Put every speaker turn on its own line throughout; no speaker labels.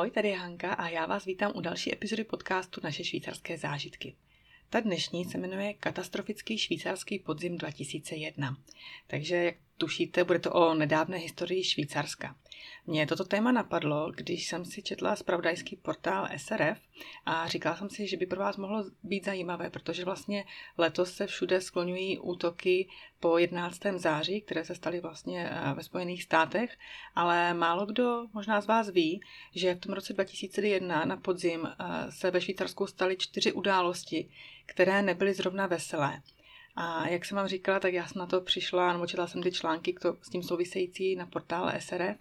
Ahoj, tady je Hanka a já vás vítám u další epizody podcastu Naše švýcarské zážitky. Ta dnešní se jmenuje Katastrofický švýcarský podzim 2001. Takže, jak tušíte, bude to o nedávné historii Švýcarska. Mě toto téma napadlo, když jsem si četla zpravodajský portál SRF a říkala jsem si, že by pro vás mohlo být zajímavé, protože vlastně letos se všude skloňují útoky po 11. září, které se staly vlastně eh, ve Spojených státech, ale málo kdo možná z vás ví, že v tom roce 2001 na podzim eh, se ve Švýcarsku staly čtyři události, které nebyly zrovna veselé. A jak jsem vám říkala, tak já jsem na to přišla, nebo četla jsem ty články s tím související na portále SRF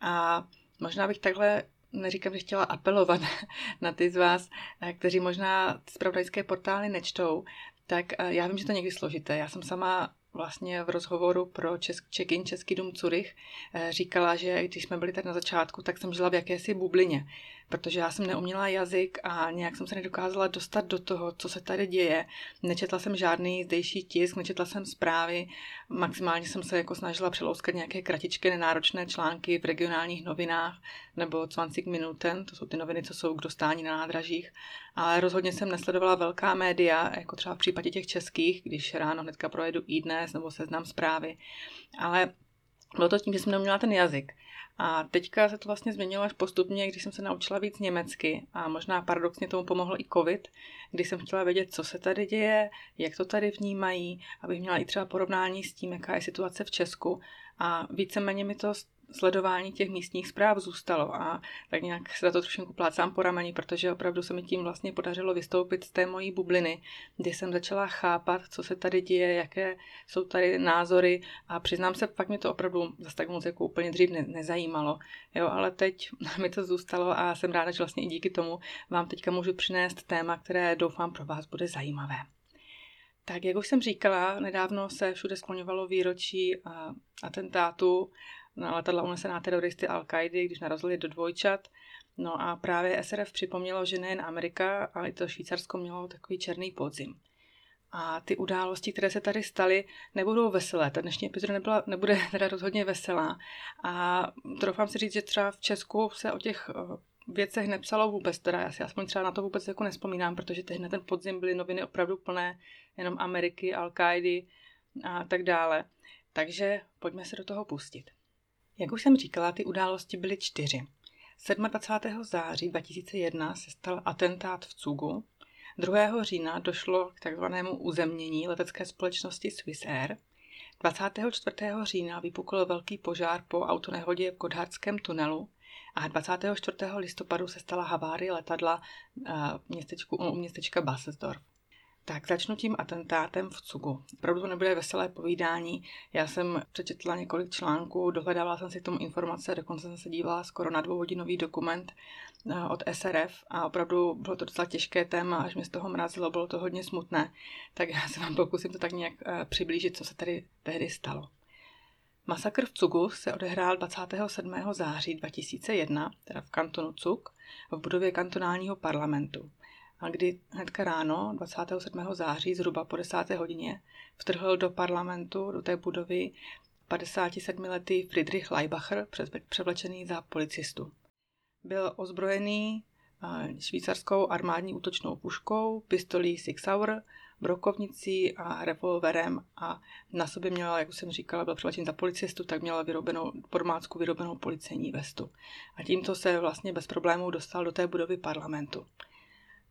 a možná bych takhle neříkám, že chtěla apelovat na ty z vás, eh, kteří možná zpravodajské portály nečtou, tak eh, já vím, že to někdy složité. Já jsem sama vlastně v rozhovoru pro Check-in Český dům Curych eh, říkala, že když jsme byli tak na začátku, tak jsem žila v jakési bublině protože já jsem neuměla jazyk a nějak jsem se nedokázala dostat do toho, co se tady děje. Nečetla jsem žádný zdejší tisk, nečetla jsem zprávy, maximálně jsem se jako snažila přelouskat nějaké kratičky, nenáročné články v regionálních novinách nebo 20 Minuten, to jsou ty noviny, co jsou k dostání na nádražích, ale rozhodně jsem nesledovala velká média, jako třeba v případě těch českých, když ráno hnedka projedu i dnes nebo seznam zprávy, ale bylo to tím, že jsem neměla ten jazyk. A teďka se to vlastně změnilo až postupně, když jsem se naučila víc německy a možná paradoxně tomu pomohl i covid, když jsem chtěla vědět, co se tady děje, jak to tady vnímají, abych měla i třeba porovnání s tím, jaká je situace v Česku. A víceméně mi to sledování těch místních zpráv zůstalo a tak nějak se za to trošku plácám po rameni, protože opravdu se mi tím vlastně podařilo vystoupit z té mojí bubliny, kdy jsem začala chápat, co se tady děje, jaké jsou tady názory a přiznám se, fakt mi to opravdu zase tak moc jako úplně dřív ne, nezajímalo, jo, ale teď mi to zůstalo a jsem ráda, že vlastně i díky tomu vám teďka můžu přinést téma, které doufám pro vás bude zajímavé. Tak, jak už jsem říkala, nedávno se všude skloňovalo výročí atentátu na letadla unesená teroristy al qaidi když narazili do dvojčat. No a právě SRF připomnělo, že nejen Amerika, ale i to Švýcarsko mělo takový černý podzim. A ty události, které se tady staly, nebudou veselé. Ta dnešní epizoda nebyla, nebude teda rozhodně veselá. A troufám si říct, že třeba v Česku se o těch eh, věcech nepsalo vůbec, teda já si aspoň třeba na to vůbec jako nespomínám, protože tehdy na ten podzim byly noviny opravdu plné jenom Ameriky, al a tak dále. Takže pojďme se do toho pustit. Jak už jsem říkala, ty události byly čtyři. 27. září 2001 se stal atentát v Cugu, 2. října došlo k takzvanému uzemnění letecké společnosti Swiss Air, 24. října vypukl velký požár po autonehodě v Godhardském tunelu a 24. listopadu se stala havárie letadla eh, v městečku, u městečka Bassesdorf. Tak začnu tím atentátem v Cugu. Opravdu to nebude veselé povídání. Já jsem přečetla několik článků, dohledávala jsem si k tomu informace, dokonce jsem se dívala skoro na dvouhodinový dokument eh, od SRF a opravdu bylo to docela těžké téma, až mi z toho mrazilo, bylo to hodně smutné. Tak já se vám pokusím to tak nějak eh, přiblížit, co se tady tehdy stalo. Masakr v Cugu se odehrál 27. září 2001, teda v kantonu Cug, v budově kantonálního parlamentu kdy hnedka ráno 27. září zhruba po 10. hodině vtrhl do parlamentu, do té budovy 57-letý Friedrich Leibacher, převlečený za policistu. Byl ozbrojený švýcarskou armádní útočnou puškou, pistolí Six Sauer, brokovnicí a revolverem a na sobě měl, jak už jsem říkala, byl převlečen za policistu, tak měl vyrobenou, podmácku vyrobenou policejní vestu. A tímto se vlastně bez problémů dostal do té budovy parlamentu.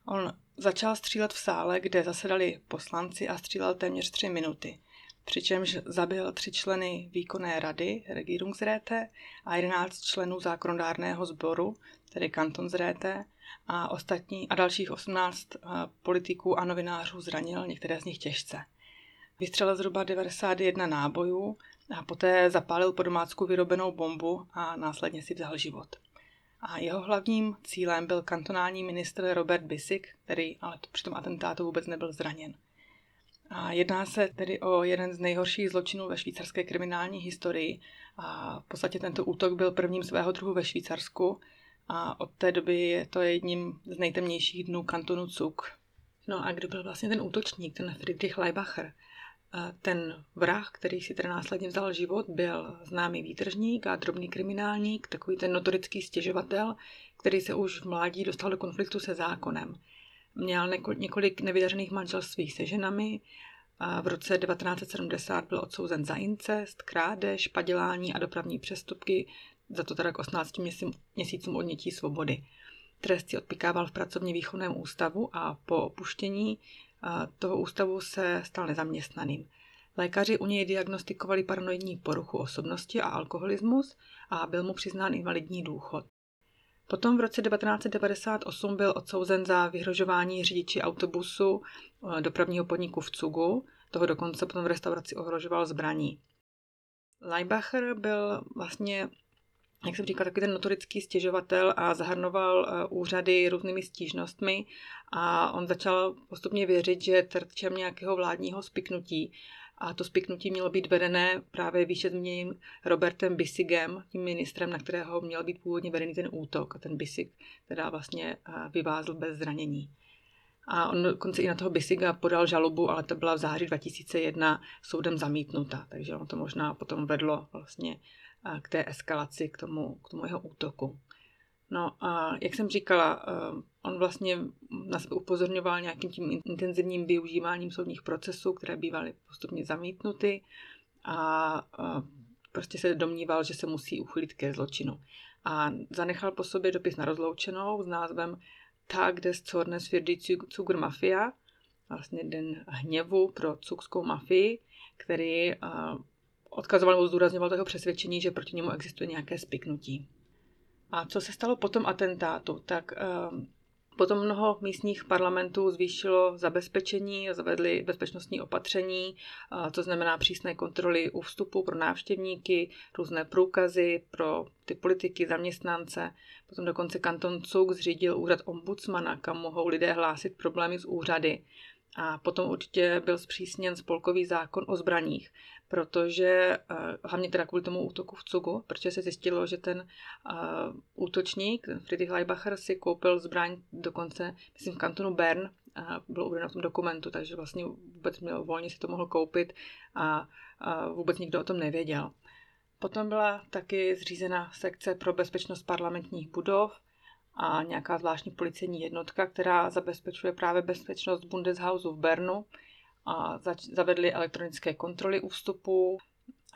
On začal střílet v sále, kde zasedali poslanci a střílel téměř tři minuty. Přičemž zabil tři členy výkonné rady, Regierungsräte, a 11 členů zákonodárného sboru, tedy Kantonsräte, a ostatní a dalších 18 eh, politiků a novinářů zranil, některé z nich těžce. Vystřelil zhruba 91 nábojů a poté zapálil po domácku vyrobenou bombu a následně si vzal život. A jeho hlavním cílem byl kantonální ministr Robert Bisik, který ale při tom atentátu vůbec nebyl zraněn. A jedná se tedy o jeden z nejhorších zločinů ve švýcarské kriminální historii. A v podstatě tento útok byl prvním svého druhu ve Švýcarsku a od té doby je to jedním z nejtemnějších dnů kantonu Zug. No a kdo byl vlastně ten útočník, ten Friedrich Leibacher? Ten vrah, který si teda následně vzal život, byl známý výtržník a drobný kriminálník, takový ten notorický stěžovatel, který se už v mládí dostal do konfliktu se zákonem. Měl několik nevydařených manželství se ženami, a v roce 1970 byl odsouzen za incest, krádež, padělání a dopravní přestupky, za to teda k 18 měsícům odnětí svobody. Trest si odpikával v pracovně výchovném ústavu a po opuštění toho ústavu se stal nezaměstnaným. Lékaři u něj diagnostikovali paranoidní poruchu osobnosti a alkoholismus a byl mu přiznán invalidní důchod. Potom v roce 1998 byl odsouzen za vyhrožování řidiči autobusu eh, dopravního podniku v Cugu. Toho dokonce potom v restauraci ohrožoval zbraní. Leibacher byl vlastně, jak jsem říkal, takový ten notorický stěžovatel a zahrnoval eh, úřady různými stížnostmi a on začal postupně věřit, že terčem nějakého vládního spiknutí a to spiknutí mělo být vedené právě výše zmíněným Robertem Bisigem, tím ministrem, na kterého měl být původně vedený ten útok. A ten Bisig teda vlastně vyvázl bez zranění. A on dokonce i na toho Bisiga podal žalobu, ale to byla v září 2001 soudem zamítnuta. Takže ono to možná potom vedlo vlastně k té eskalaci, k tomu, k tomu jeho útoku. No a jak jsem říkala, eh, on vlastně na sebe upozorňoval nějakým tím intenzivním využíváním soudních procesů, které bývaly postupně zamítnuty a eh, prostě se domníval, že se musí uchylit ke zločinu. A zanechal po sobě dopis na rozloučenou s názvem Tag des Zornes für die Zuger Mafia, vlastně den hněvu pro cukskou mafii, který eh, odkazoval nebo zdůrazňoval toho přesvědčení, že proti němu existuje nějaké spiknutí. A co se stalo po tom atentátu? Tak um, Potom mnoho místních parlamentů zvýšilo zabezpečení, zavedli bezpečnostní opatření, to znamená přísné kontroly u vstupu pro návštěvníky, různé průkazy pro ty politiky, zaměstnance. Potom dokonce kanton Cuk zřídil úřad ombudsmana, kam mohou lidé hlásit problémy z úřady. A potom určitě byl zpřísněn spolkový zákon o zbraních, protože eh, hlavně teda kvůli tomu útoku v Cugu, protože se zjistilo, že ten uh, útočník, ten Friedrich Leibacher, si koupil zbraň dokonce, myslím, v kantonu Bern, bylo uvedeno v tom dokumentu, takže vlastně vůbec měl volně si to mohl koupit a, a vůbec nikdo o tom nevěděl. Potom byla taky zřízena sekce pro bezpečnost parlamentních budov, a nějaká zvláštní policejní jednotka, která zabezpečuje právě bezpečnost Bundeshausu v Bernu. A zač- zavedli elektronické kontroly u vstupu,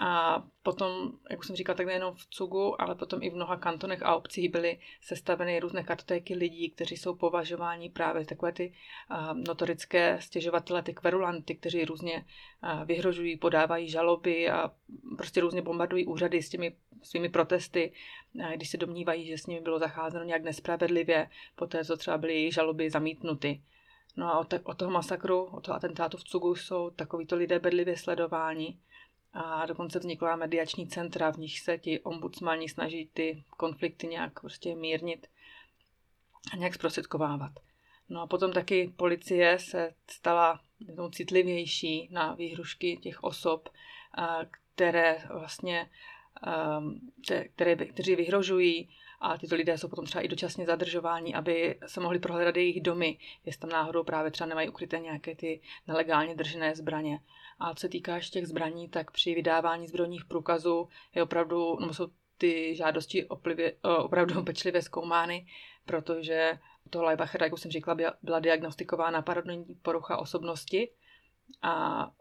a potom, jak už jsem říkal, tak nejenom v Cugu, ale potom i v mnoha kantonech a obcích byly sestaveny různé kartotéky lidí, kteří jsou považováni právě takové ty uh, notorické stěžovatele, ty kverulanty, kteří různě uh, vyhrožují, podávají žaloby a prostě různě bombardují úřady s těmi svými protesty, uh, když se domnívají, že s nimi bylo zacházeno nějak nespravedlivě, poté co třeba byly jejich žaloby zamítnuty. No a od, od toho masakru, od toho atentátu v Cugu jsou takovýto lidé bedlivě sledováni a dokonce vznikla mediační centra, v nich se ti ombudsmani snaží ty konflikty nějak prostě mírnit a nějak zprostředkovávat. No a potom taky policie se stala citlivější na výhrušky těch osob, které vlastně které, kteří vyhrožují a tyto lidé jsou potom třeba i dočasně zadržováni, aby se mohli prohledat jejich domy, jestli tam náhodou právě třeba nemají ukryté nějaké ty nelegálně držené zbraně. A co se týká ještě těch zbraní, tak při vydávání zbrojních průkazů je opravdu, nebo jsou ty žádosti oplivě, opravdu pečlivě zkoumány, protože toho Leibachera, jak už jsem říkala, byla diagnostikována paranoidní porucha osobnosti a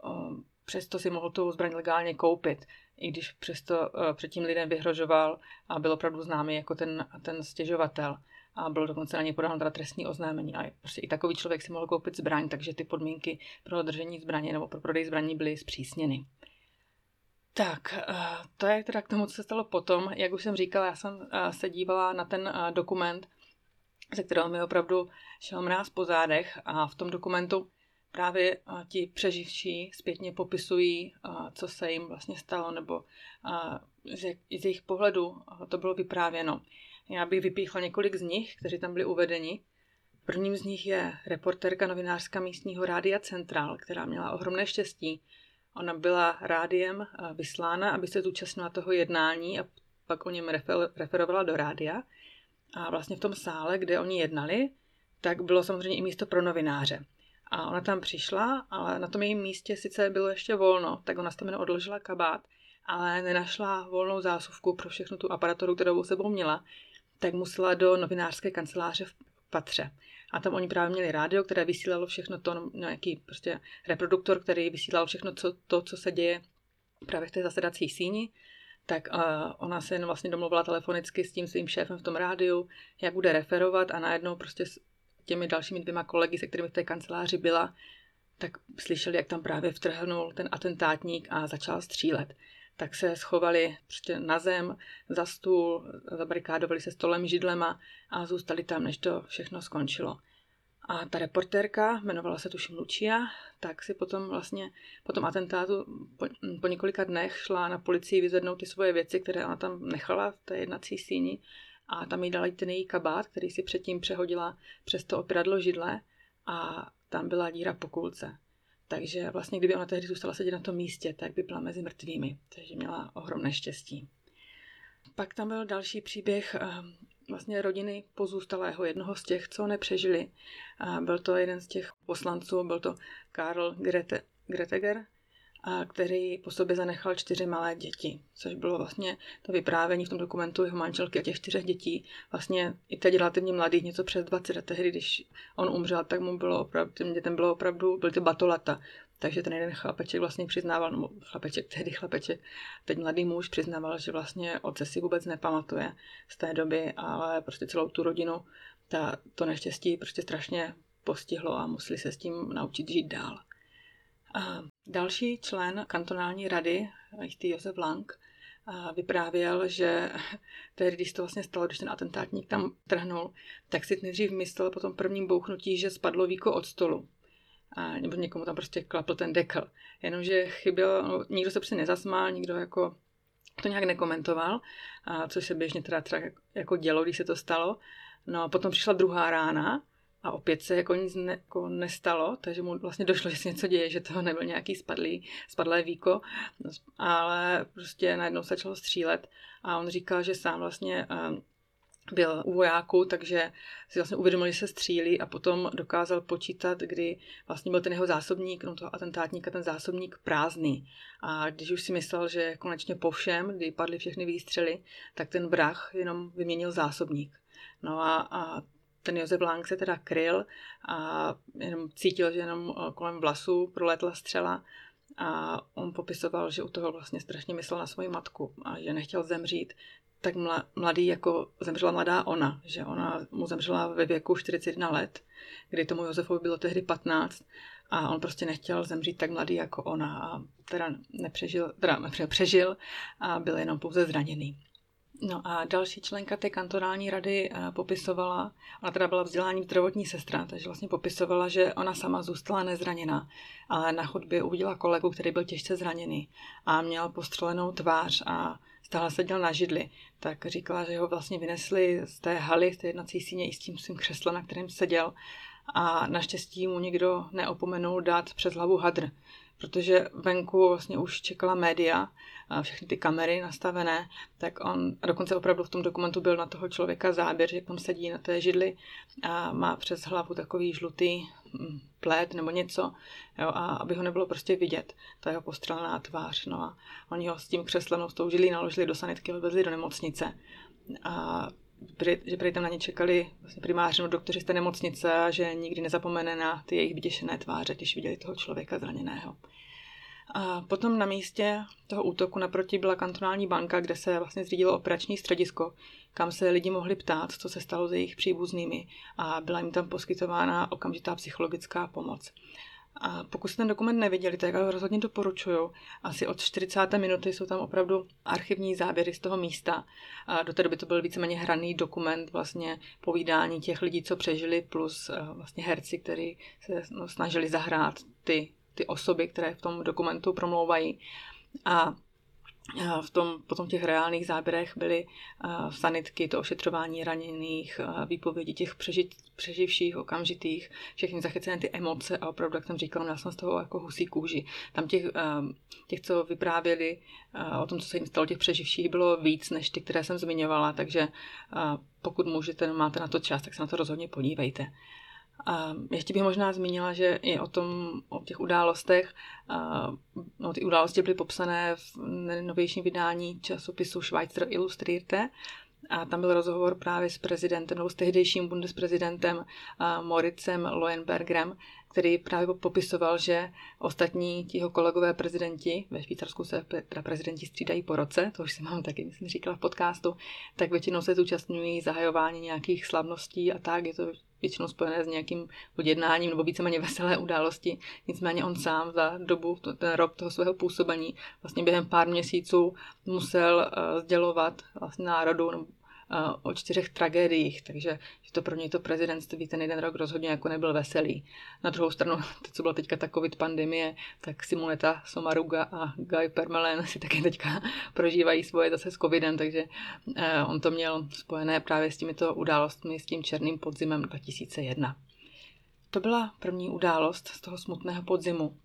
přesto si mohl tu zbraň legálně koupit, i když přesto předtím lidem vyhrožoval a byl opravdu známý jako ten, ten stěžovatel a bylo dokonce na něj podáno teda trestní oznámení. A prostě i takový člověk si mohl koupit zbraň, takže ty podmínky pro držení zbraně nebo pro prodej zbraní byly zpřísněny. Tak, eh, to je teda k tomu, co se stalo potom. Jak už jsem říkala, já jsem eh, se dívala na ten eh, dokument, ze kterého mi opravdu šel mráz po zádech a v tom dokumentu právě ti přeživší zpětně popisují, co se jim vlastně stalo, nebo z jejich pohledu to bylo vyprávěno. Já bych vypíchla několik z nich, kteří tam byli uvedeni. Prvním z nich je reportérka novinářská místního rádia Central, která měla ohromné štěstí. Ona byla rádiem vyslána, aby se zúčastnila toho jednání a pak o něm referovala do rádia. A vlastně v tom sále, kde oni jednali, tak bylo samozřejmě i místo pro novináře. A ona tam přišla, ale na tom jejím místě sice bylo ještě volno, tak ona tam odložila kabát, ale nenašla volnou zásuvku pro všechnu tu aparaturu, kterou sebou měla, tak musela do novinářské kanceláře v patře. A tam oni právě měli rádio, které vysílalo všechno to, no, nějaký prostě reproduktor, který vysílal všechno co, to, co se děje právě v té zasedací síni. Tak uh, ona se jen vlastně domluvila telefonicky s tím svým šéfem v tom rádiu, jak bude referovat a najednou prostě těmi dalšími dvěma kolegy, se kterými v té kanceláři byla, tak slyšeli, jak tam právě vtrhnul ten atentátník a začal střílet tak se schovali prostě na zem, za stůl, zabarikádovali se stolem, židlema a zůstali tam, než to všechno skončilo. A ta reportérka, jmenovala se tuším Lucia, tak si potom vlastně po tom atentátu po, po několika dnech šla na policii vyzvednout ty svoje věci, které ona tam nechala v té jednací síni a tam jí dala ten její kabát, který si předtím přehodila přes to opradlo židle a tam byla díra po kulce. Takže vlastně, kdyby ona tehdy zůstala sedět na tom místě, tak by byla mezi mrtvými. Takže měla ohromné štěstí. Pak tam byl další příběh eh, vlastně rodiny pozůstalého, jednoho z těch, co nepřežili. Byl to jeden z těch poslanců, byl to Karl Grete, Greteger, který po sobě zanechal čtyři malé děti, což bylo vlastně to vyprávění v tom dokumentu jeho manželky a těch čtyřech dětí. Vlastně i teď relativně mladý, něco přes 20 let tehdy, když on umřel, tak mu bylo opravdu, těm dětem bylo opravdu, byly ty batolata. Takže ten jeden chlapeček vlastně přiznával, no chlapeček, tehdy chlapeček, teď mladý muž přiznával, že vlastně otce si vůbec nepamatuje z té doby, ale prostě celou tu rodinu ta, to neštěstí prostě strašně postihlo a museli se s tím naučit žít dál. A další člen kantonální rady, jistý Josef Lang, vyprávěl, že tehdy, když to vlastně stalo, když ten atentátník tam trhnul, tak si nejdřív myslel po tom prvním bouchnutí, že spadlo víko od stolu. A, nebo někomu tam prostě klapl ten dekl. Jenomže chyběl, no, nikdo se prostě nezasmál, nikdo jako to nějak nekomentoval, a což se běžně teda, teda jako dělo, když se to stalo. No a potom přišla druhá rána a opět se jako nic ne, jako nestalo, takže mu vlastně došlo, že se něco děje, že to nebyl nějaký spadlý, spadlé víko, ale prostě najednou se začalo střílet a on říkal, že sám vlastně ehm, byl u vojáků, takže si vlastně uvědomil, že se střílí a potom dokázal počítat, kdy vlastně byl ten jeho zásobník, no toho atentátníka, ten zásobník prázdný. A když už si myslel, že konečně po všem, kdy padly všechny výstřely, tak ten vrah jenom vyměnil zásobník. No a, a ten Josef Lang se teda kryl a jenom cítil, že jenom eh, kolem vlasů proletla střela a on popisoval, že u toho vlastně strašně myslel na svoji matku a že nechtěl zemřít tak mladý jako zemřela mladá ona, že ona mu zemřela ve věku 41 let, kdy tomu Josefovi bylo tehdy 15 a on prostě nechtěl zemřít tak mladý jako ona a teda nepřežil, teda přežil a byl jenom pouze zraněný. No a další členka té kantonální rady eh, popisovala, ona teda byla vzdělání zdravotní sestra, takže vlastně popisovala, že ona sama zůstala nezraněná, ale na chodbě uviděla kolegu, který byl těžce zraněný a měl postřelenou tvář a stále seděl na židli, tak říkala, že ho vlastně vynesli z té haly, z té jednací síně i s tím svým křeslem, na kterém seděl. A naštěstí mu nikdo neopomenul dát přes hlavu hadr, protože venku vlastně už čekala média, všechny ty kamery nastavené, tak on, a dokonce opravdu v tom dokumentu byl na toho člověka záběr, že tam sedí na té židli a má přes hlavu takový žlutý hm, plét nebo něco, jo, a aby ho nebylo prostě vidět, ta jeho postřelená tvář. No a oni ho s tím křeslem, s tou židlí naložili do sanitky odvezli do nemocnice. A že prý tam na ně čekali vlastně primáři doktoři z té nemocnice a že nikdy nezapomene na ty jejich vyděšené tváře, když viděli toho člověka zraněného. A potom na místě toho útoku naproti byla kantonální banka, kde se vlastně zřídilo operační středisko, kam se lidi mohli ptát, co se stalo s jejich příbuznými a byla jim tam poskytována okamžitá psychologická pomoc. A pokud jste ten dokument neviděli, tak ho rozhodně doporučuju. Asi od 40. minuty jsou tam opravdu archivní záběry z toho místa. A do té doby to byl víceméně hraný dokument, vlastně povídání těch lidí, co přežili, plus eh, vlastně herci, kteří se no, snažili zahrát ty ty osoby, které v tom dokumentu promlouvají. A v tom, potom těch reálných záběrech byly sanitky, to ošetřování raněných, výpovědi těch přežit, přeživších, okamžitých, všechny zachycené ty emoce a opravdu, jak jsem říkala, já jsem z toho jako husí kůži. Tam těch, těch, co vyprávěli o tom, co se jim stalo, těch přeživších bylo víc, než ty, které jsem zmiňovala, takže pokud můžete, máte na to čas, tak se na to rozhodně podívejte. A ještě bych možná zmínila, že i o tom, o těch událostech, no, ty události byly popsané v novějším vydání časopisu Schweizer Illustrierte, a tam byl rozhovor právě s prezidentem, nebo s tehdejším bundesprezidentem Moritzem Loenbergerem, který právě popisoval, že ostatní tiho kolegové prezidenti, ve Švýcarsku se teda prezidenti střídají po roce, to už jsem vám taky, myslím, říkala v podcastu, tak většinou se zúčastňují zahajování nějakých slavností a tak, je to většinou spojené s nějakým jednáním nebo víceméně veselé události. Nicméně on sám za dobu, ten rok toho svého působení, vlastně během pár měsíců musel uh, sdělovat vlastně národu o čtyřech tragédiích, takže že to pro něj to prezidentství ten jeden rok rozhodně jako nebyl veselý. Na druhou stranu, to, co byla teďka ta covid pandemie, tak Simoneta Somaruga a Guy Permelen si taky teďka prožívají svoje zase s covidem, takže eh, on to měl spojené právě s těmito událostmi, s tím černým podzimem 2001. To byla první událost z toho smutného podzimu.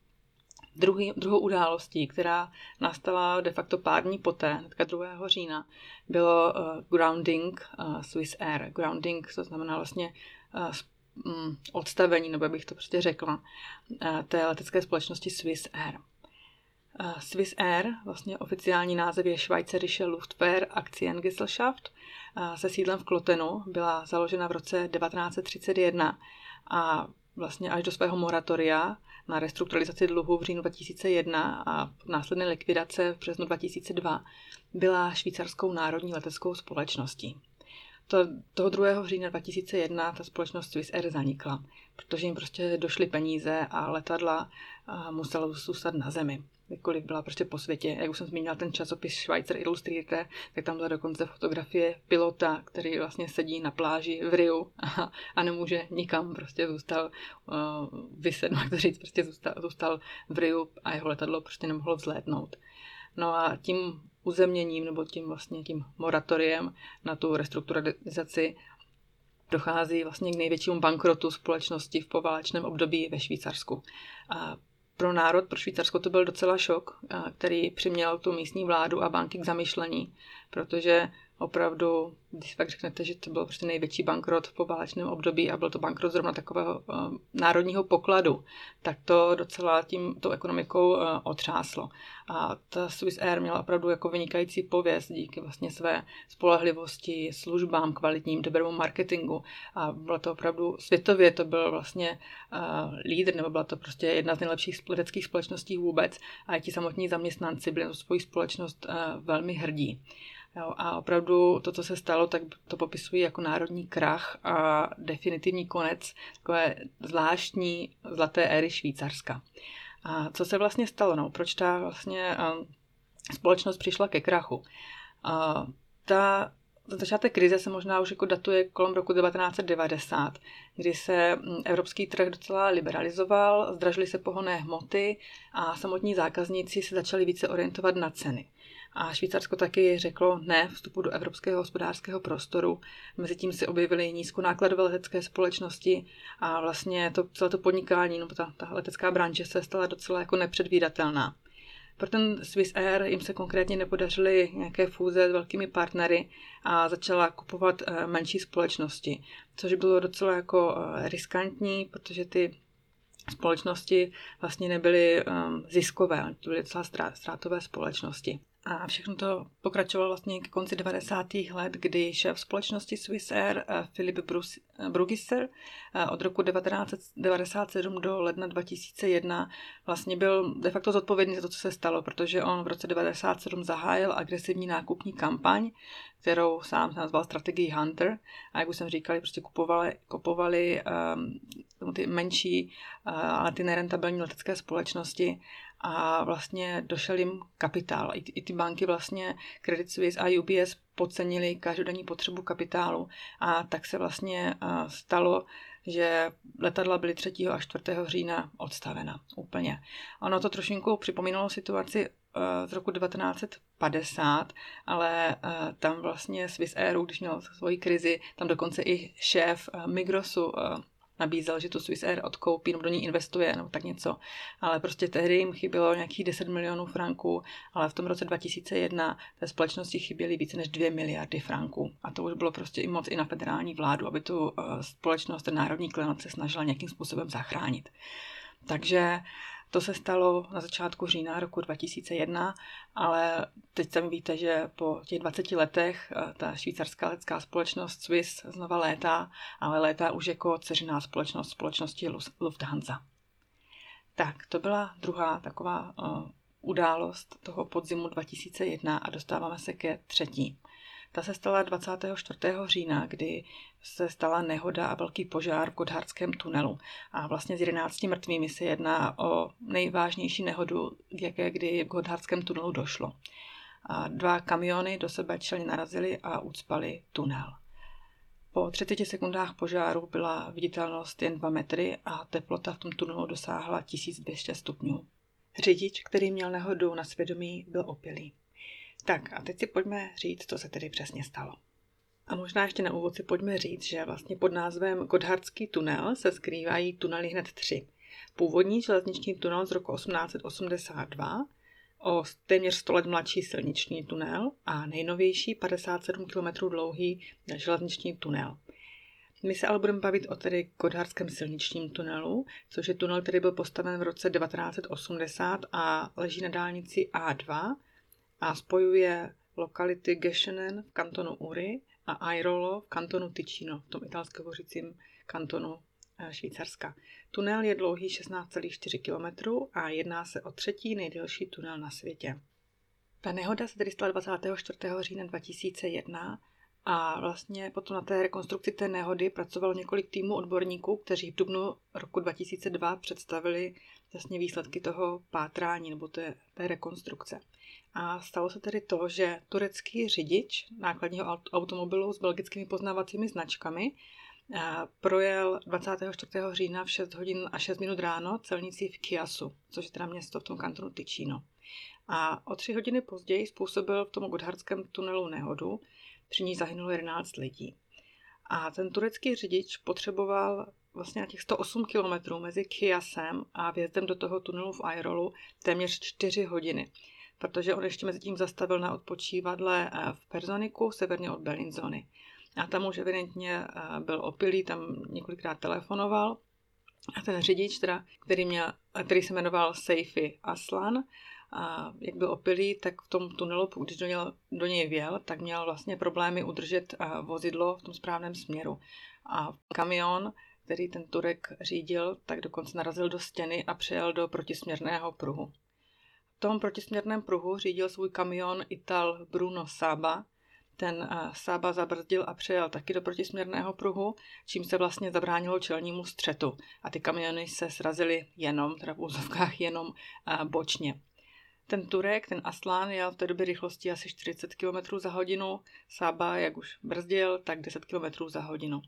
Druhý, druhou událostí, která nastala de facto pár dní poté, 2. října, bylo uh, grounding uh, Swiss Air. Grounding, to znamená vlastně uh, um, odstavení, nebo bych to prostě řekla, uh, té letecké společnosti Swiss Air. Uh, Swiss Air, vlastně oficiální název je Schweizerische Luftfahr Aktiengesellschaft, uh, se sídlem v Klotenu, byla založena v roce 1931 a vlastně až do svého moratoria na restrukturalizaci dluhu v říjnu 2001 a následné likvidace v březnu 2002 byla švýcarskou národní leteckou společností. To, toho 2. října 2001 ta společnost Swiss Air zanikla, protože jim prostě došly peníze a letadla musela zůstat na zemi jakkoliv byla prostě po světě. Jak už jsem zmínila ten časopis Schweizer Illustrierte, tak tam byla dokonce fotografie pilota, který vlastně sedí na pláži v Riu a, a nemůže nikam, prostě zůstal uh, vyset, jak to říct, prostě zůstal, zůstal v Riu a jeho letadlo prostě nemohlo vzlétnout. No a tím uzemněním nebo tím vlastně tím moratoriem na tu restrukturalizaci dochází vlastně k největšímu bankrotu společnosti v poválečném období ve Švýcarsku. A pro národ, pro Švýcarsko to byl docela šok, který přiměl tu místní vládu a banky k zamyšlení, protože opravdu, když fakt řeknete, že to byl prostě největší bankrot v poválečném období a byl to bankrot zrovna takového uh, národního pokladu, tak to docela tím tou ekonomikou uh, otřáslo. A ta Swiss Air měla opravdu jako vynikající pověst díky vlastně své spolehlivosti, službám kvalitním, dobrému marketingu. A bylo to opravdu světově, to byl vlastně uh, lídr, nebo byla to prostě jedna z nejlepších leteckých společností vůbec. A ti samotní zaměstnanci byli na svoji společnost uh, velmi hrdí. Jo, a opravdu to, co se stalo, tak to popisují jako národní krach a definitivní konec takové zvláštní zlaté éry Švýcarska. A co se vlastně stalo? No, proč ta vlastně um, společnost přišla ke krachu? A ta začátek krize se možná už jako datuje kolem roku 1990, kdy se mm, evropský trh docela liberalizoval, zdražily se pohonné hmoty a samotní zákazníci se začali více orientovat na ceny. A Švýcarsko taky řeklo ne vstupu do evropského hospodářského prostoru. Mezitím se objevily nízkonákladové letecké společnosti a vlastně to, celé to podnikání, no ta, ta letecká branže se stala docela jako nepředvídatelná. Pro ten Swiss Air jim se konkrétně nepodařily nějaké fúze s velkými partnery a začala kupovat eh, menší společnosti, což bylo docela jako eh, riskantní, protože ty společnosti vlastně nebyly um, ziskové, to byly docela ztrátové společnosti. A všechno to pokračovalo vlastně k konci 90. let, kdy šéf společnosti Swiss Air Filip eh, Brugisser eh, od roku 1997 do ledna 2001 vlastně byl de facto zodpovědný za to, co se stalo, protože on v roce 1997 zahájil agresivní nákupní kampaň, kterou sám nazval strategii Hunter. A jak už jsem říkal, prostě kupovali, kupovali um, ty menší, uh, ale ty nerentabilní letecké společnosti a vlastně došel jim kapitál. I, I ty banky vlastně Credit Suisse a UBS podcenili každodenní potřebu kapitálu a tak se vlastně stalo, že letadla byly 3. a 4. října odstavena úplně. Ono to trošinku připomínalo situaci z roku 1950, ale tam vlastně Swiss Air, když měl svoji krizi, tam dokonce i šéf Migrosu nabízel, že tu Swiss Air odkoupí nebo do ní investuje nebo tak něco. Ale prostě tehdy jim chybělo nějakých 10 milionů franků, ale v tom roce 2001 té společnosti chyběly více než 2 miliardy franků. A to už bylo prostě i moc i na federální vládu, aby tu eh, společnost, ten národní klenot se snažila nějakým způsobem zachránit. Takže to se stalo na začátku října roku 2001, ale teď sami víte, že po těch 20 letech eh, ta švýcarská letecká společnost Swiss znova létá, ale létá už jako ceřiná společnost společnosti Lufthansa. Tak, to byla druhá taková uh, událost toho podzimu 2001 a dostáváme se ke třetí. Ta se stala 24. října, kdy se stala nehoda a velký požár v Godhardském tunelu. A vlastně s 11 mrtvými se jedná o nejvážnější nehodu, jaké kdy v Godhardském tunelu došlo. A dva kamiony do sebe čelně narazily a ucpaly tunel. Po 30 sekundách požáru byla viditelnost jen 2 metry a teplota v tom tunelu dosáhla 1200 stupňů. Řidič, který měl nehodu na svědomí, byl opilý. Tak a teď si pojďme říct, co se tedy přesně stalo. A možná ještě na úvod si pojďme říct, že vlastně pod názvem Godhardský tunel se skrývají tunely hned tři. Původní železniční tunel z roku 1882, o téměř 100 let mladší silniční tunel a nejnovější 57 km dlouhý železniční tunel. My se ale budeme bavit o tedy Godhardském silničním tunelu, což je tunel, který byl postaven v roce 1980 a leží na dálnici A2 a spojuje lokality Geschenen v kantonu Uri a Airolo v kantonu Ticino, v tom italské hovořícím kantonu eh, Švýcarska. Tunel je dlouhý 16,4 km a jedná se o třetí nejdelší tunel na světě. Ta nehoda se tedy stala 24. října 2001 a vlastně potom na té rekonstrukci té nehody pracovalo několik týmů odborníků, kteří v dubnu roku 2002 představili vlastně výsledky toho pátrání nebo té, té rekonstrukce. A stalo se tedy to, že turecký řidič nákladního automobilu s belgickými poznávacími značkami eh, projel 24. října v 6 hodin a 6 minut ráno celnici v Kiasu, což je teda město v tom kantonu Ticino. A o tři hodiny později způsobil v tom Godhardském tunelu nehodu, při ní zahynulo 11 lidí. A ten turecký řidič potřeboval vlastně na těch 108 kilometrů mezi Kiasem a vjezdem do toho tunelu v Airolu téměř 4 hodiny protože on ještě mezi tím zastavil na odpočívadle eh, v Personiku, severně od Bellinzony. A tam už evidentně eh, byl opilý, tam několikrát telefonoval. A ten řidič, teda, který, měl, který se jmenoval Seifi Aslan, a jak byl opilý, tak v tom tunelu, když do, něj, do něj věl, tak měl vlastně problémy udržet eh, vozidlo v tom správném směru. A kamion, který ten Turek řídil, tak dokonce narazil do stěny a přejel do protisměrného pruhu tom protisměrném pruhu řídil svůj kamion Ital Bruno Saba. Ten uh, Saba zabrzdil a přejel taky do protisměrného pruhu, čím se vlastně zabránilo čelnímu střetu. A ty kamiony se srazily jenom, teda v úzovkách jenom uh, bočně. Ten Turek, ten Aslán, jel v té době rychlostí asi 40 km za hodinu, Saba, jak už brzdil, tak 10 km za hodinu.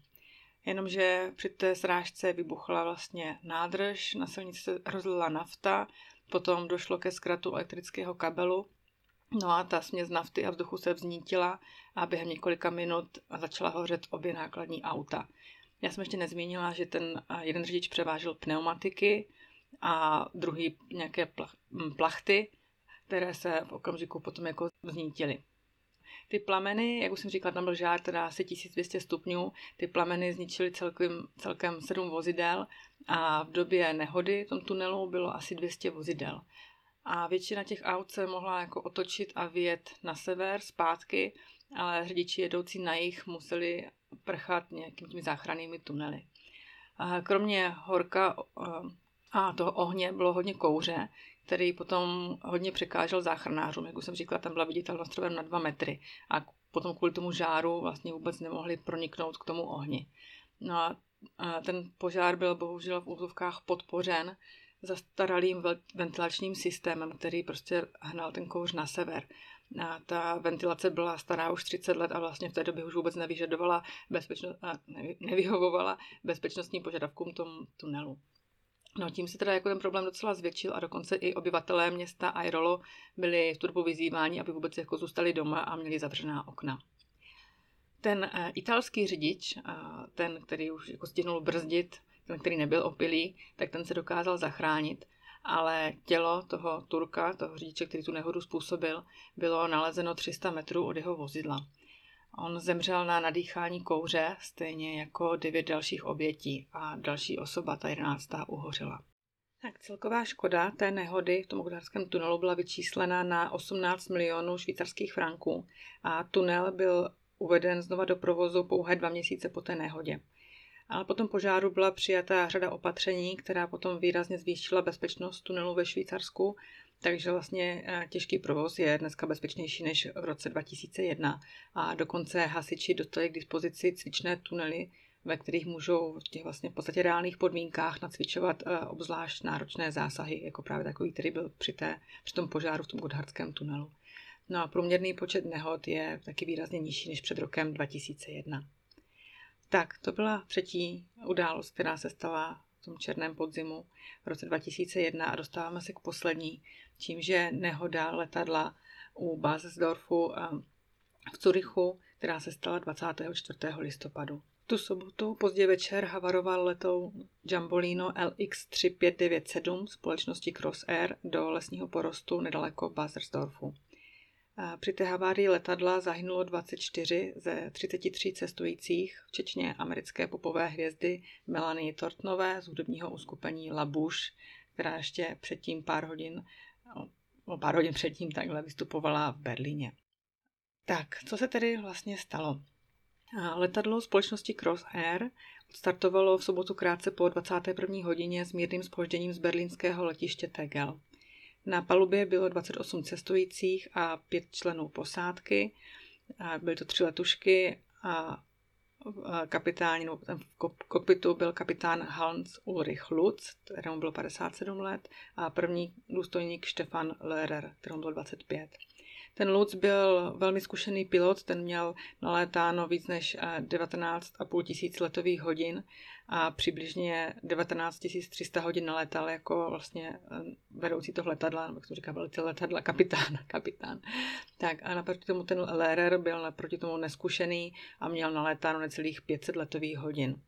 Jenomže při té srážce vybuchla vlastně nádrž, na silnici se rozlila nafta, Potom došlo ke zkratu elektrického kabelu, no a ta směs nafty a vzduchu se vznítila a během několika minut začala hořet obě nákladní auta. Já jsem ještě nezmínila, že ten jeden řidič převážel pneumatiky a druhý nějaké plachty, které se v okamžiku potom jako vznítily. Ty plameny, jak už jsem říkala, tam byl žár teda asi 1200 stupňů, ty plameny zničily celkem, celkem 7 vozidel a v době nehody v tom tunelu bylo asi 200 vozidel. A většina těch aut se mohla jako otočit a vyjet na sever zpátky, ale řidiči jedoucí na jich museli prchat nějakými těmi záchrannými tunely. Kromě horka a toho ohně bylo hodně kouře, který potom hodně překážel záchranářům. Jak už jsem říkala, tam byla viditelnost třeba na dva metry a potom kvůli tomu žáru vlastně vůbec nemohli proniknout k tomu ohni. No a ten požár byl bohužel v úzovkách podpořen zastaralým ventilačním systémem, který prostě hnal ten kouř na sever. A ta ventilace byla stará už 30 let a vlastně v té době už vůbec nevyžadovala bezpečno, nevyhovovala bezpečnostním požadavkům tom tunelu. No tím se teda jako ten problém docela zvětšil a dokonce i obyvatelé města Airolo byli v turbu vyzýváni, aby vůbec jako zůstali doma a měli zavřená okna. Ten uh, italský řidič, uh, ten, který už jako stihnul brzdit, ten, který nebyl opilý, tak ten se dokázal zachránit, ale tělo toho Turka, toho řidiče, který tu nehodu způsobil, bylo nalezeno 300 metrů od jeho vozidla. On zemřel na nadýchání kouře, stejně jako devět dalších obětí a další osoba, ta jedenáctá, uhořela. Tak celková škoda té nehody v tom Gdaňském tunelu byla vyčíslena na 18 milionů švýcarských franků a tunel byl uveden znova do provozu pouhé dva měsíce po té nehodě. Ale potom požáru byla přijata řada opatření, která potom výrazně zvýšila bezpečnost tunelu ve Švýcarsku, takže vlastně eh, těžký provoz je dneska bezpečnější než v roce 2001 a dokonce hasiči dostali k dispozici cvičné tunely, ve kterých můžou v těch vlastně v podstatě reálných podmínkách nacvičovat eh, obzvlášť náročné zásahy, jako právě takový, který byl při, té, při tom požáru v tom Godhardském tunelu. No a průměrný počet nehod je taky výrazně nižší než před rokem 2001. Tak, to byla třetí událost, která se stala v tom černém podzimu v roce 2001 a dostáváme se k poslední, tím, že nehoda letadla u Basesdorfu v Curychu, která se stala 24. listopadu. Tu sobotu pozdě večer havaroval letou Jambolino LX3597 společnosti Cross Air do lesního porostu nedaleko Baselsdorfu. Při té havárii letadla zahynulo 24 ze 33 cestujících, včetně americké popové hvězdy Melanie Tortnové z hudebního uskupení La Bouche, která ještě předtím pár hodin, o pár hodin předtím takhle vystupovala v Berlíně. Tak, co se tedy vlastně stalo? Letadlo společnosti Cross Air odstartovalo v sobotu krátce po 21. hodině s mírným spožděním z berlínského letiště Tegel. Na palubě bylo 28 cestujících a pět členů posádky. Byly to tři letušky a kapitán, no, v kokpitu byl kapitán Hans Ulrich Lutz, kterému bylo 57 let, a první důstojník Stefan Lehrer, kterému bylo 25. Ten Lutz byl velmi zkušený pilot, ten měl nalétáno víc než 19,5 tisíc letových hodin a přibližně 19 300 hodin nalétal jako vlastně eh, vedoucí toho letadla, nebo jak to říká velitel letadla, kapitán, kapitán. Tak a naproti tomu ten Lehrer byl naproti tomu neskušený a měl nalétáno necelých 500 letových hodin.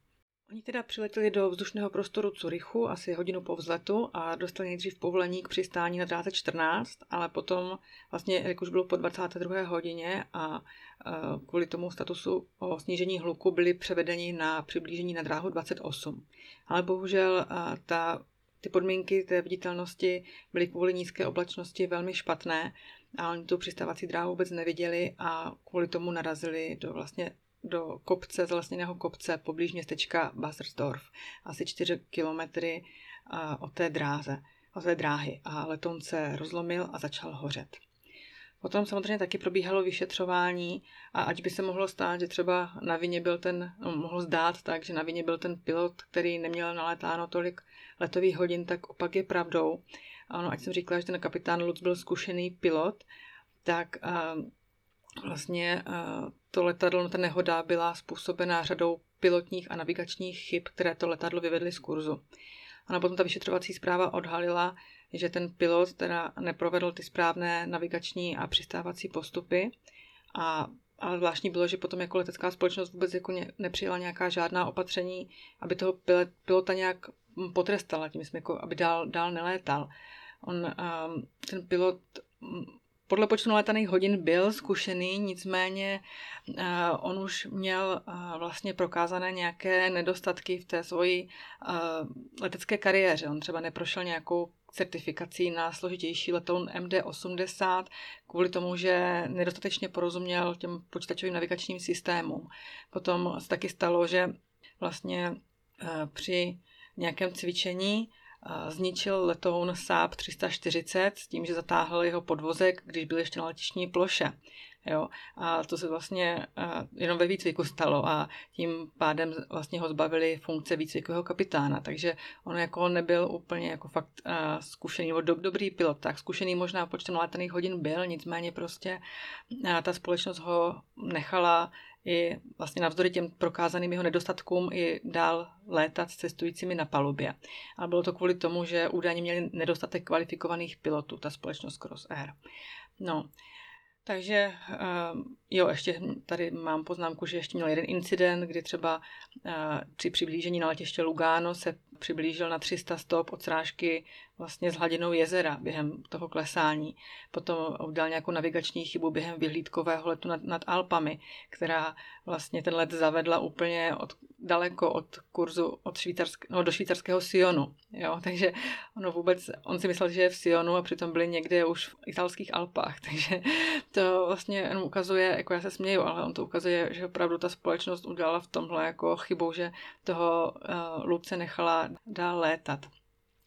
Oni teda přiletěli do vzdušného prostoru Curychu asi hodinu po vzletu a dostali nejdřív povolení k přistání na dráze 14, ale potom vlastně, jak už bylo po 22. hodině a e, kvůli tomu statusu o snížení hluku byli převedeni na přiblížení na dráhu 28. Ale bohužel e, ta, ty podmínky té viditelnosti byly kvůli nízké oblačnosti velmi špatné a oni tu přistávací dráhu vůbec neviděli a kvůli tomu narazili do vlastně do kopce, zalesněného kopce poblíž městečka Basersdorf, asi 4 kilometry od té dráze, od té dráhy a letoun se rozlomil a začal hořet. Potom samozřejmě taky probíhalo vyšetřování a ať by se mohlo stát, že třeba na vině byl ten, no, mohlo zdát tak, že na vině byl ten pilot, který neměl naletáno tolik letových hodin, tak opak je pravdou. Ano, ať jsem říkala, že ten kapitán Lutz byl zkušený pilot, tak uh, vlastně uh, to letadlo, ta nehoda byla způsobená řadou pilotních a navigačních chyb, které to letadlo vyvedly z kurzu. A potom ta vyšetřovací zpráva odhalila, že ten pilot teda neprovedl ty správné navigační a přistávací postupy a ale zvláštní bylo, že potom jako letecká společnost vůbec jako nepřijala nějaká žádná opatření, aby toho pilota nějak potrestala, tím jsme jako, aby dál, dál nelétal. On, um, ten pilot podle počtu naletaných hodin byl zkušený, nicméně uh, on už měl uh, vlastně prokázané nějaké nedostatky v té svoji uh, letecké kariéře. On třeba neprošel nějakou certifikací na složitější letoun MD-80 kvůli tomu, že nedostatečně porozuměl těm počítačovým navigačním systémům. Potom se taky stalo, že vlastně při nějakém cvičení zničil letoun Saab 340 s tím, že zatáhl jeho podvozek, když byl ještě na letišní ploše. Jo? A to se vlastně jenom ve výcviku stalo a tím pádem vlastně ho zbavili funkce výcvikového kapitána, takže on jako nebyl úplně jako fakt zkušený, nebo do, dobrý pilot, tak zkušený možná počtem létaných hodin byl, nicméně prostě ta společnost ho nechala i vlastně navzdory těm prokázaným jeho nedostatkům i dál létat s cestujícími na palubě. Ale bylo to kvůli tomu, že údajně měli nedostatek kvalifikovaných pilotů, ta společnost Cross Air. No, Takže jo, ještě tady mám poznámku, že ještě měl jeden incident, kdy třeba při přiblížení na letiště Lugano se přiblížil na 300 stop od srážky vlastně s hladinou jezera během toho klesání. Potom udělal nějakou navigační chybu během vyhlídkového letu nad, nad Alpami, která vlastně ten let zavedla úplně od, daleko od kurzu od švýcarsk, no, do švýcarského Sionu. Jo? Takže ono vůbec, on si myslel, že je v Sionu a přitom byli někde už v italských Alpách. Takže to vlastně jenom ukazuje, jako já se směju, ale on to ukazuje, že opravdu ta společnost udělala v tomhle jako chybu, že toho uh, Luce nechala dál létat.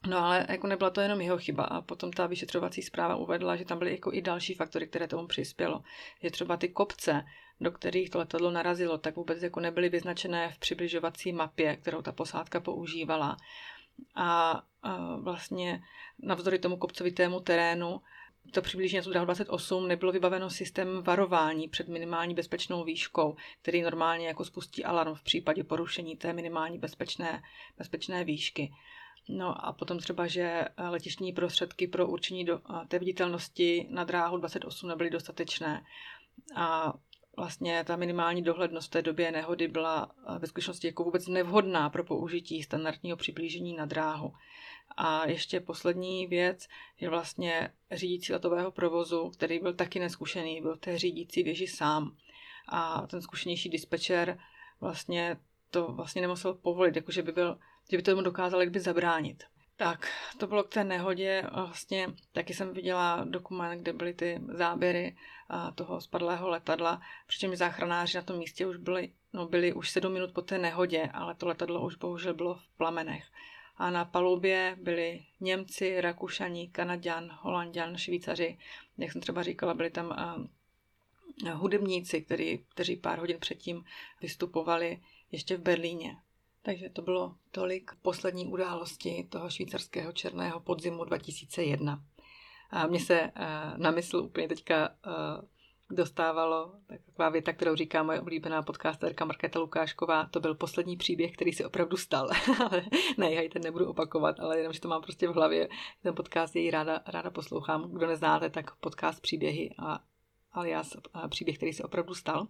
No ale jako nebyla to jenom jeho chyba a potom ta vyšetřovací zpráva uvedla, že tam byly jako i další faktory, které tomu přispělo. Že třeba ty kopce, do kterých to letadlo narazilo, tak vůbec jako nebyly vyznačené v přibližovací mapě, kterou ta posádka používala. A, a vlastně navzdory tomu kopcovitému terénu to přibližně tu 28 nebylo vybaveno systém varování před minimální bezpečnou výškou, který normálně jako spustí alarm v případě porušení té minimální bezpečné, bezpečné výšky. No a potom třeba, že letištní prostředky pro určení do, té viditelnosti na dráhu 28 nebyly dostatečné. A vlastně ta minimální dohlednost v té době nehody byla ve skutečnosti jako vůbec nevhodná pro použití standardního přiblížení na dráhu. A ještě poslední věc je vlastně řídící letového provozu, který byl taky neskušený, byl v té řídící věži sám. A ten zkušenější dispečer vlastně to vlastně nemusel povolit, jakože by byl, že by tomu dokázal jak by zabránit. Tak, to bylo k té nehodě. Vlastně taky jsem viděla dokument, kde byly ty záběry toho spadlého letadla, přičemž záchranáři na tom místě už byli, no byli už sedm minut po té nehodě, ale to letadlo už bohužel bylo v plamenech. A na palubě byli Němci, Rakušani, Kanaďan, Holanděn, Švýcaři. Jak jsem třeba říkala, byli tam hudebníci, který, kteří pár hodin předtím vystupovali ještě v Berlíně. Takže to bylo tolik poslední události toho švýcarského černého podzimu 2001. A mně se na mysl úplně teďka dostávalo taková věta, kterou říká moje oblíbená podcasterka Markéta Lukášková. To byl poslední příběh, který se opravdu stal. ne, já ji ten nebudu opakovat, ale jenom, že to mám prostě v hlavě. Ten podcast jej ráda, ráda poslouchám. Kdo neznáte, tak podcast příběhy a alias eh, příběh, který se opravdu stal.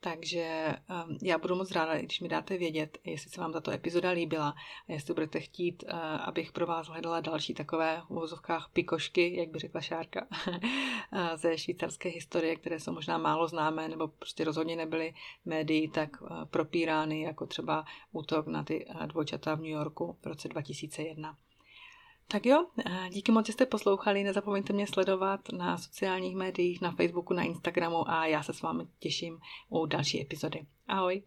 Takže ehm, já budu moc ráda, když mi dáte vědět, jestli se vám tato epizoda líbila a jestli budete chtít, eh, abych pro vás hledala další takové v uvozovkách pikošky, jak by řekla Šárka, eh, ze švýcarské historie, které jsou možná málo známé nebo prostě rozhodně nebyly médií tak propírány, jako třeba útok na ty dvojčata v New Yorku v roce 2001. Tak jo, díky moc, že jste poslouchali. Nezapomeňte mě sledovat na sociálních médiích, na Facebooku, na Instagramu a já se s vámi těším u další epizody. Ahoj!